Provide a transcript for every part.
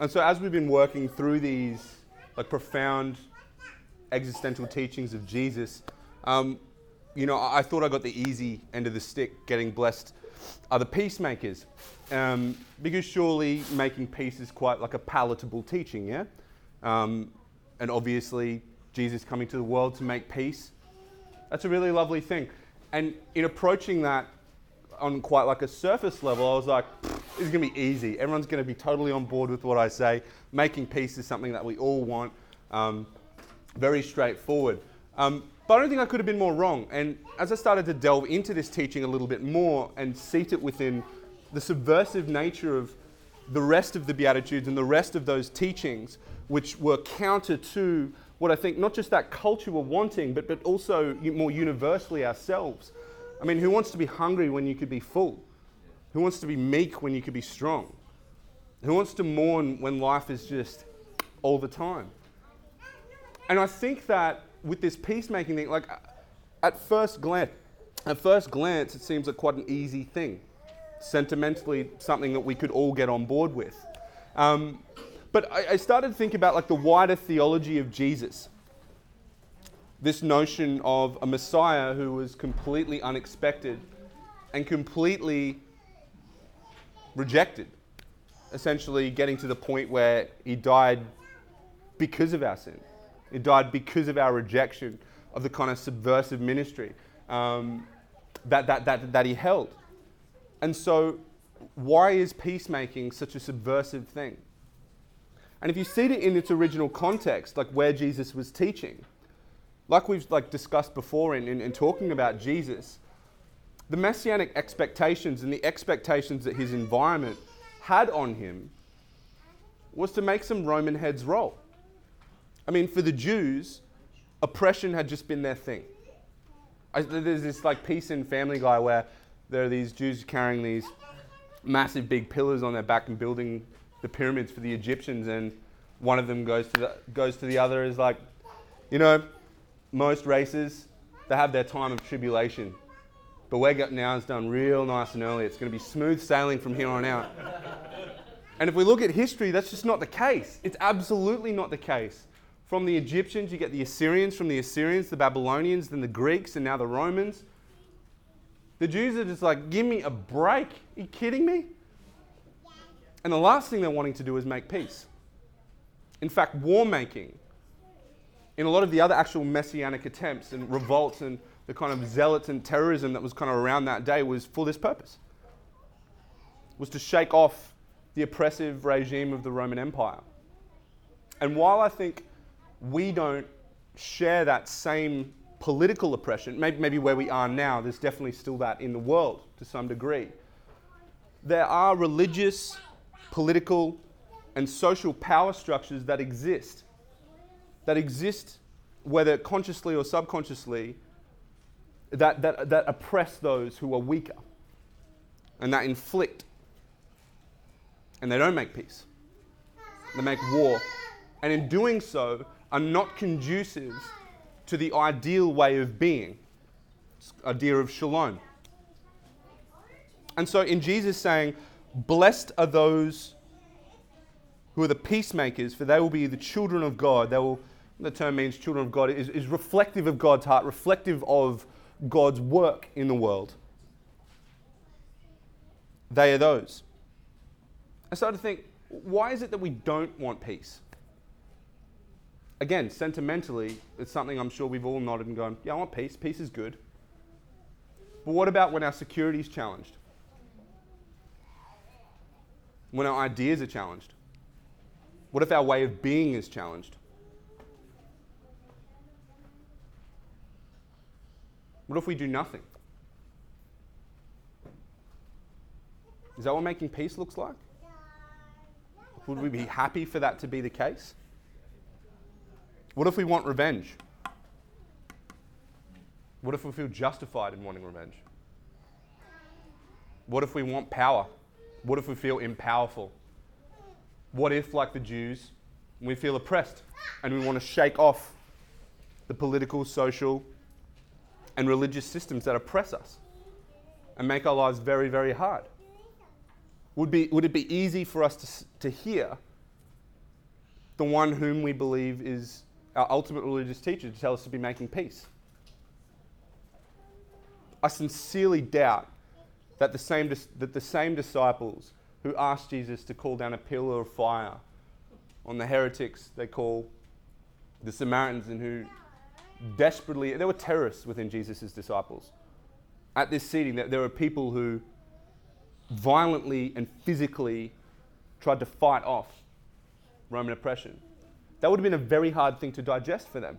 And so, as we've been working through these like profound existential teachings of Jesus, um, you know, I, thought I got the easy end of the stick, getting blessed are the peacemakers, um, because surely making peace is quite like a palatable teaching, yeah. Um, and obviously, Jesus coming to the world to make peace. That's a really lovely thing. And in approaching that on quite like a surface level, I was like, is going to be easy. Everyone's going to be totally on board with what I say. Making peace is something that we all want. Um, very straightforward. Um, but I don't think I could have been more wrong. And as I started to delve into this teaching a little bit more and seat it within the subversive nature of the rest of the Beatitudes and the rest of those teachings, which were counter to what I think not just that culture were wanting, but, but also more universally ourselves. I mean, who wants to be hungry when you could be full? Who wants to be meek when you could be strong? Who wants to mourn when life is just all the time? And I think that with this peacemaking thing, like at first glance, at first glance, it seems like quite an easy thing. Sentimentally, something that we could all get on board with. Um, but I, I started to think about like the wider theology of Jesus. This notion of a Messiah who was completely unexpected and completely rejected, essentially getting to the point where he died because of our sin. He died because of our rejection of the kind of subversive ministry um, that, that, that, that he held. And so, why is peacemaking such a subversive thing? And if you see it in its original context, like where Jesus was teaching, like we've like discussed before in, in, in talking about Jesus, the messianic expectations and the expectations that his environment had on him was to make some Roman heads roll. I mean, for the Jews, oppression had just been their thing. I, there's this like piece in Family Guy where there are these Jews carrying these massive big pillars on their back and building the pyramids for the Egyptians, and one of them goes to the, goes to the other is like, you know, most races they have their time of tribulation, but we're getting ours done real nice and early. It's going to be smooth sailing from here on out. and if we look at history, that's just not the case. It's absolutely not the case. From the Egyptians, you get the Assyrians, from the Assyrians, the Babylonians, then the Greeks, and now the Romans. The Jews are just like, give me a break. Are you kidding me? And the last thing they're wanting to do is make peace. In fact, war making, in a lot of the other actual messianic attempts and revolts and the kind of zealots and terrorism that was kind of around that day was for this purpose. Was to shake off the oppressive regime of the Roman Empire. And while I think we don't share that same political oppression, maybe, maybe where we are now, there's definitely still that in the world to some degree. There are religious, political, and social power structures that exist, that exist, whether consciously or subconsciously, that, that, that oppress those who are weaker and that inflict. And they don't make peace, they make war. And in doing so, are not conducive to the ideal way of being, idea of shalom. And so, in Jesus saying, Blessed are those who are the peacemakers, for they will be the children of God. They will, the term means children of God, is, is reflective of God's heart, reflective of God's work in the world. They are those. I started to think, why is it that we don't want peace? again, sentimentally, it's something I'm sure we've all nodded and gone, yeah, I want peace. Peace is good. But what about when our security is challenged? When our ideas are challenged? What if our way of being is challenged? What if we do nothing? Is that what making peace looks like? Would we be happy for that to be the case? What if we want revenge? What if we feel justified in wanting revenge? What if we want power? What if we feel empowerful? What if, like the Jews, we feel oppressed and we want to shake off the political, social, and religious systems that oppress us and make our lives very, very hard? Would, be, would it be easy for us to, to hear the one whom we believe is our ultimate religious teacher to tell us to be making peace. I sincerely doubt that the same, that the same disciples who asked Jesus to call down a pillar of fire on the heretics they call the Samaritans and who desperately, there were terrorists within Jesus' disciples. At this seating, that there were people who violently and physically tried to fight off Roman oppression. That would have been a very hard thing to digest for them.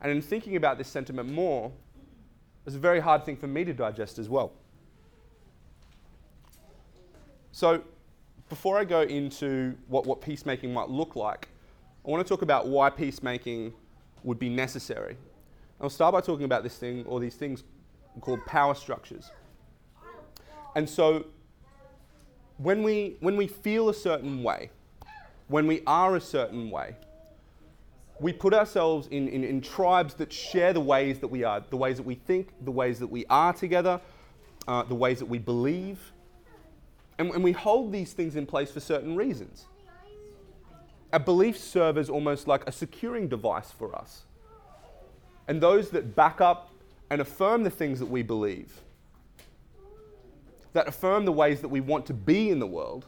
And in thinking about this sentiment more, it was a very hard thing for me to digest as well. So, before I go into what, what peacemaking might look like, I want to talk about why peacemaking would be necessary. I'll start by talking about this thing, or these things called power structures. And so, when we, when we feel a certain way, when we are a certain way, we put ourselves in, in, in, tribes that share the ways that we are, the ways that we think, the ways that we are together, uh, the ways that we believe. And, and we hold these things in place for certain reasons. Our beliefs serve as almost like a securing device for us. And those that back up and affirm the things that we believe, that affirm the ways that we want to be in the world,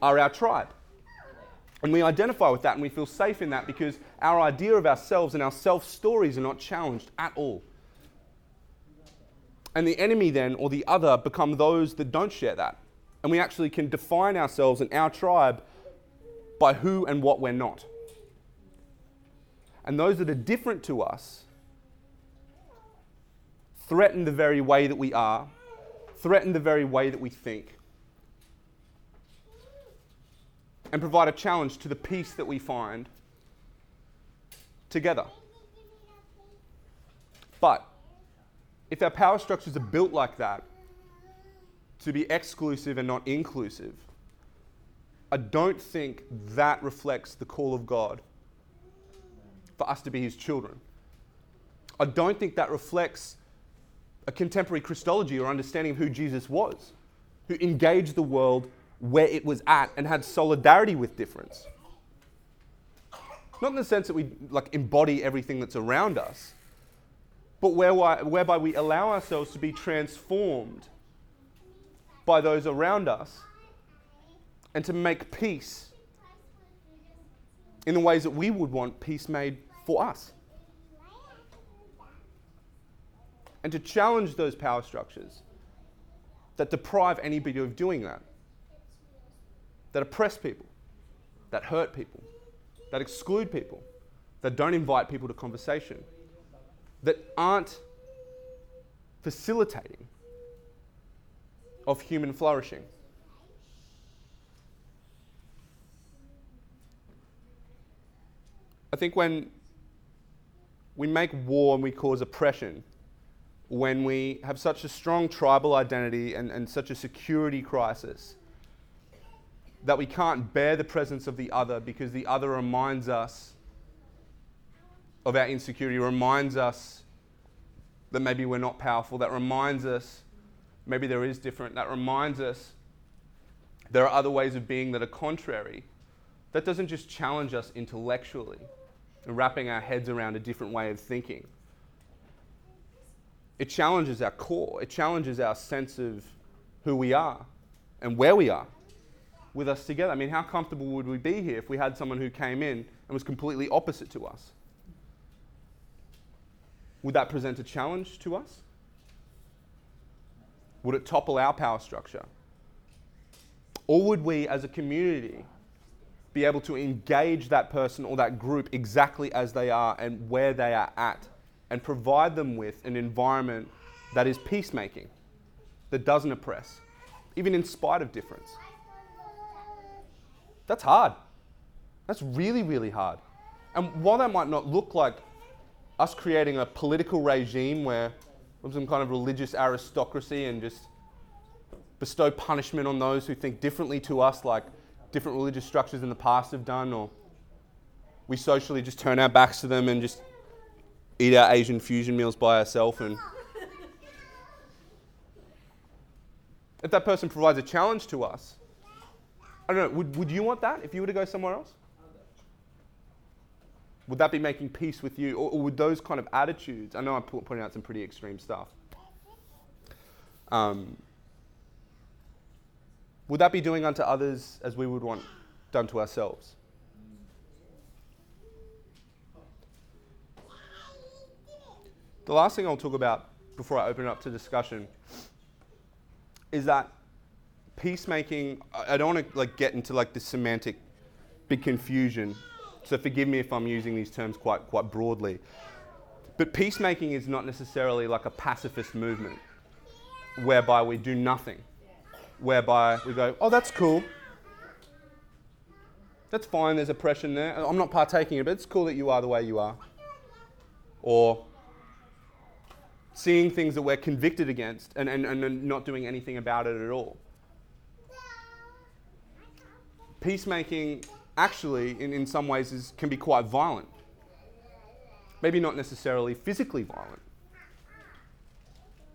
are our tribe. And we identify with that and we feel safe in that because our idea of ourselves and our self stories are not challenged at all. And the enemy, then, or the other, become those that don't share that. And we actually can define ourselves and our tribe by who and what we're not. And those that are different to us threaten the very way that we are, threaten the very way that we think, and provide a challenge to the peace that we find together. But if our power structures are built like that, to be exclusive and not inclusive, I don't think that reflects the call of God for us to be His children. I don't think that reflects a contemporary Christology or understanding of who Jesus was, who engaged the world where it was at and had solidarity with difference. Not in the sense that we like embody everything that's around us, but whereby, whereby we allow ourselves to be transformed by those around us and to make peace in the ways that we would want peace made for us. And to challenge those power structures that deprive anybody of doing that, that oppress people, that hurt people, that exclude people, that don't invite people to conversation, that aren't facilitating of human flourishing. I think when we make war and we cause oppression, when we have such a strong tribal identity and, and such a security crisis, that we can't bear the presence of the other because the other reminds us of our insecurity, reminds us that maybe we're not powerful, that reminds us maybe there is different, that reminds us there are other ways of being that are contrary. That doesn't just challenge us intellectually wrapping our heads around a different way of thinking. It challenges our core, it challenges our sense of who we are and where we are with us together. I mean, how comfortable would we be here if we had someone who came in and was completely opposite to us? Would that present a challenge to us? Would it topple our power structure? Or would we, as a community, be able to engage that person or that group exactly as they are and where they are at and provide them with an environment that is peacemaking, that doesn't oppress, even in spite of difference. That's hard. That's really, really hard. And while that might not look like us creating a political regime where some kind of religious aristocracy and just bestow punishment on those who think differently to us, like different religious structures in the past have done, or we socially just turn our backs to them and just eat our Asian fusion meals by ourselves. And if that person provides a challenge to us, I don't know, would, would you want that if you were to go somewhere else? Would that be making peace with you? Or, or would those kind of attitudes, I know I'm putting out some pretty extreme stuff. Um, would that be doing unto others as we would want done to ourselves? The last thing I'll talk about before I open it up to discussion is that peacemaking. I don't want to like get into like the semantic big confusion. So forgive me if I'm using these terms quite quite broadly. But peacemaking is not necessarily like a pacifist movement whereby we do nothing, whereby we go, oh, that's cool. That's fine, there's oppression there. I'm not partaking of it, but it's cool that you are the way you are. Or seeing things that we're convicted against and, and, and not doing anything about it at all. Peacemaking, actually, in, in some ways, is, can be quite violent. Maybe not necessarily physically violent,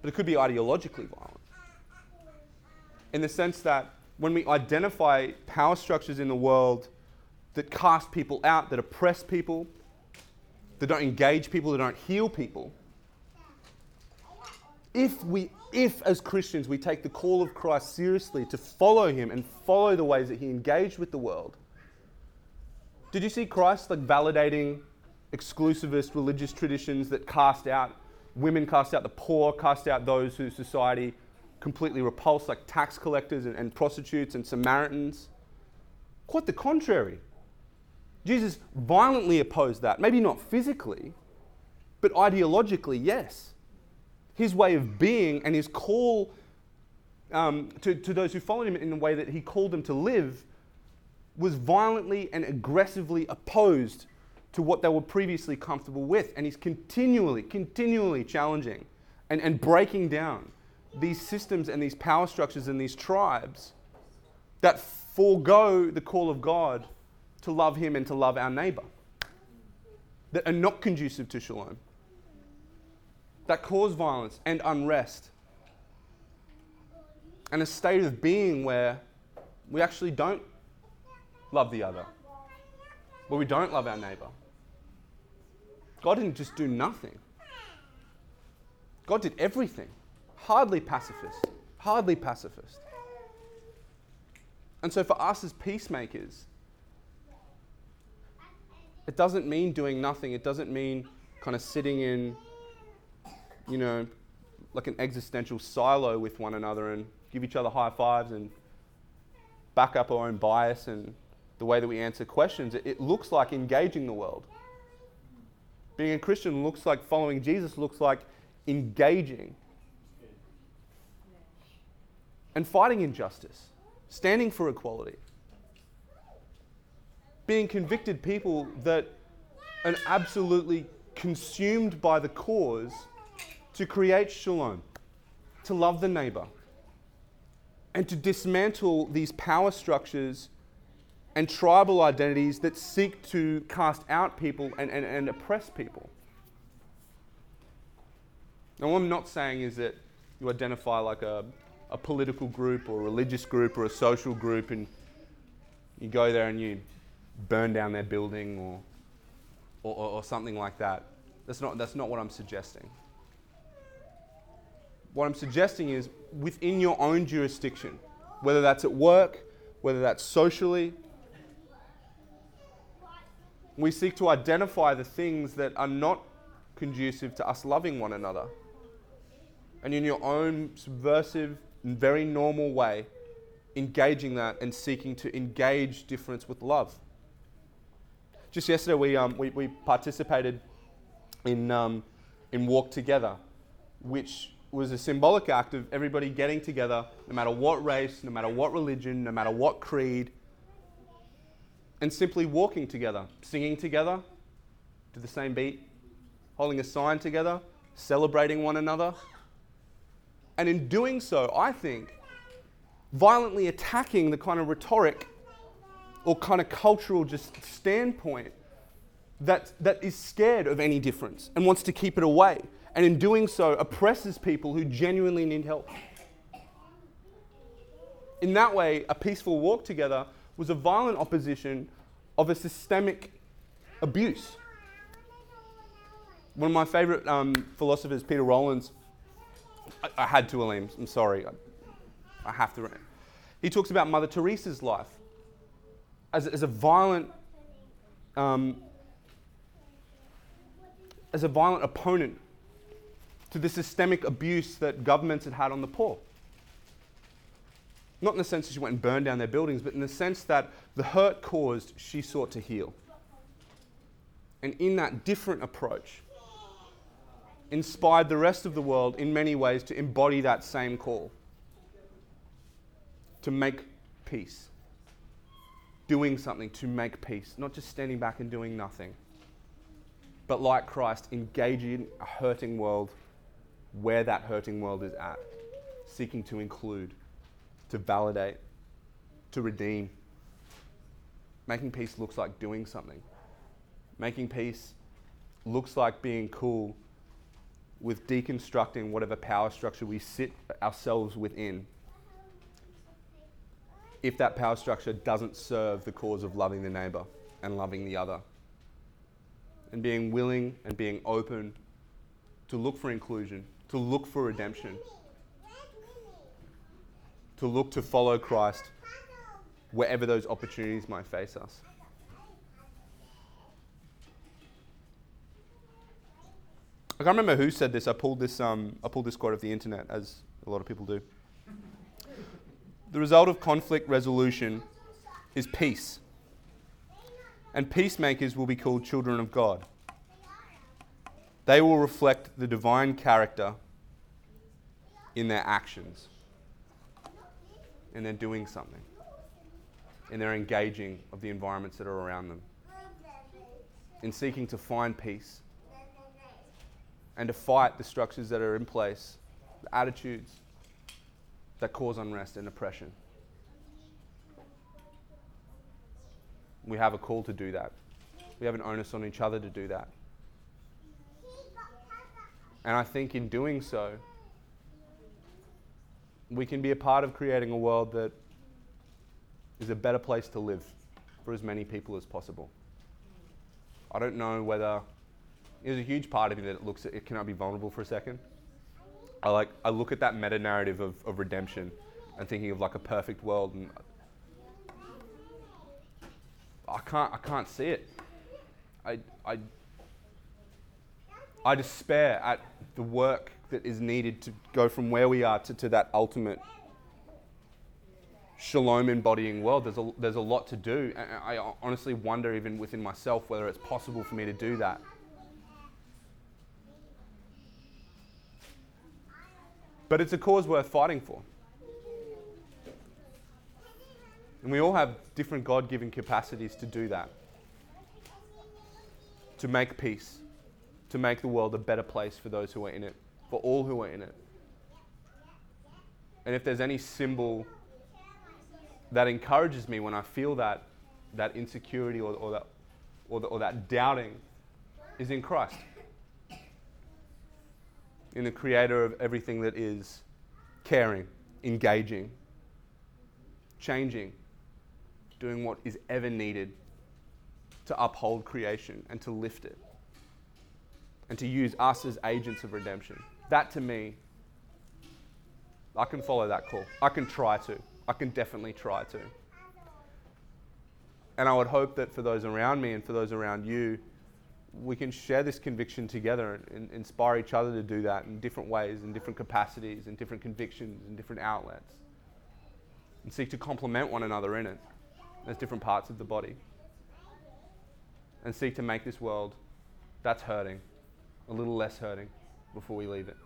but it could be ideologically violent. In the sense that when we identify power structures in the world that cast people out, that oppress people, that don't engage people, that don't heal people, if we if as Christians we take the call of Christ seriously to follow him and follow the ways that he engaged with the world. Did you see Christ like validating exclusivist religious traditions that cast out women, cast out the poor, cast out those whose society completely repulsed, like tax collectors and, and prostitutes and Samaritans? Quite the contrary. Jesus violently opposed that. Maybe not physically, but ideologically, yes his way of being and his call um, to, to those who followed him in the way that he called them to live was violently and aggressively opposed to what they were previously comfortable with. And he's continually, continually challenging and, and breaking down these systems and these power structures and these tribes that forego the call of God to love him and to love our neighbor, that are not conducive to shalom that cause violence and unrest. And a state of being where we actually don't love the other, where we don't love our neighbor. God didn't just do nothing, God did everything. Hardly pacifist, hardly pacifist. And so for us as peacemakers, it doesn't mean doing nothing. It doesn't mean kind of sitting in you know, like an existential silo with one another and give each other high fives and back up our own bias and the way that we answer questions. It, it looks like engaging the world. Being a Christian looks like following Jesus, looks like engaging and fighting injustice, standing for equality, being convicted people that are absolutely consumed by the cause to create shalom, to love the neighbor, and to dismantle these power structures and tribal identities that seek to cast out people and, and, and oppress people. Now, what I'm not saying is that you identify like a, a political group or a religious group or a social group and you go there and you burn down their building or, or, or something like that. That's not, that's not what I'm suggesting. What I'm suggesting is within your own jurisdiction, whether that's at work, whether that's socially, we seek to identify the things that are not conducive to us loving one another. And in your own subversive very normal way, engaging that and seeking to engage difference with love. Just yesterday, we, um, we, we participated in, um, in Walk Together, which was a symbolic act of everybody getting together, no matter what race, no matter what religion, no matter what creed, and simply walking together, singing together to the same beat, holding a sign together, celebrating one another. And in doing so, I think, violently attacking the kind of rhetoric or kind of cultural just standpoint that, that is scared of any difference and wants to keep it away and in doing so oppresses people who genuinely need help. In that way, a peaceful walk together was a violent opposition of a systemic abuse One of my favorite um, philosophers, Peter Rollins, I, I had to, Aleem, I'm sorry, I, I have to. He talks about Mother Teresa's life as, as a violent, um, as a violent opponent to the systemic abuse that governments had had on the poor. Not in the sense that she went and burned down their buildings, but in the sense that the hurt caused, she sought to heal. And in that different approach, inspired the rest of the world in many ways to embody that same call to make peace. Doing something to make peace, not just standing back and doing nothing, but like Christ, engaging a hurting world where that hurting world is at, seeking to include, to validate, to redeem. Making peace looks like doing something. Making peace looks like being cool with deconstructing whatever power structure we sit ourselves within if that power structure doesn't serve the cause of loving the neighbor and loving the other. And being willing and being open to look for inclusion, to look for redemption, to look to follow Christ wherever those opportunities might face us. I can't remember who said this. I pulled this, um, I pulled this quote off the internet, as a lot of people do. The result of conflict resolution is peace. And peacemakers will be called children of God. They will reflect the divine character in their actions, in their doing something, in their engaging of the environments that are around them, in seeking to find peace and to fight the structures that are in place, the attitudes that cause unrest and oppression. We have a call to do that. We have an onus on each other to do that. And I think in doing so, we can be a part of creating a world that is a better place to live for as many people as possible. I don't know whether there's a huge part of me that looks at it. Can I be vulnerable for a second? I like I look at that meta narrative of, of redemption and thinking of like a perfect world, and I can't I can't see it. I I I despair at the work that is needed to go from where we are to, to that ultimate shalom embodying world. There's a, there's a lot to do. And I honestly wonder, even within myself, whether it's possible for me to do that. But it's a cause worth fighting for. And we all have different God given capacities to do that. To make peace, to make the world a better place for those who are in it, for all who are in it. And if there's any symbol that encourages me when I feel that, that insecurity or, or, that, or, the, or that doubting, is in Christ in the creator of everything that is caring, engaging, changing, doing what is ever needed to uphold creation and to lift it and to use us as agents of redemption. That to me, I can follow that call. I can try to. I can definitely try to. And I would hope that for those around me and for those around you, we can share this conviction together and, inspire each other to do that in different ways, in different capacities, in different convictions, in different outlets. And seek to complement one another in it as different parts of the body. And seek to make this world that's hurting a little less hurting before we leave it.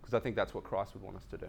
Because I think that's what Christ would want us to do.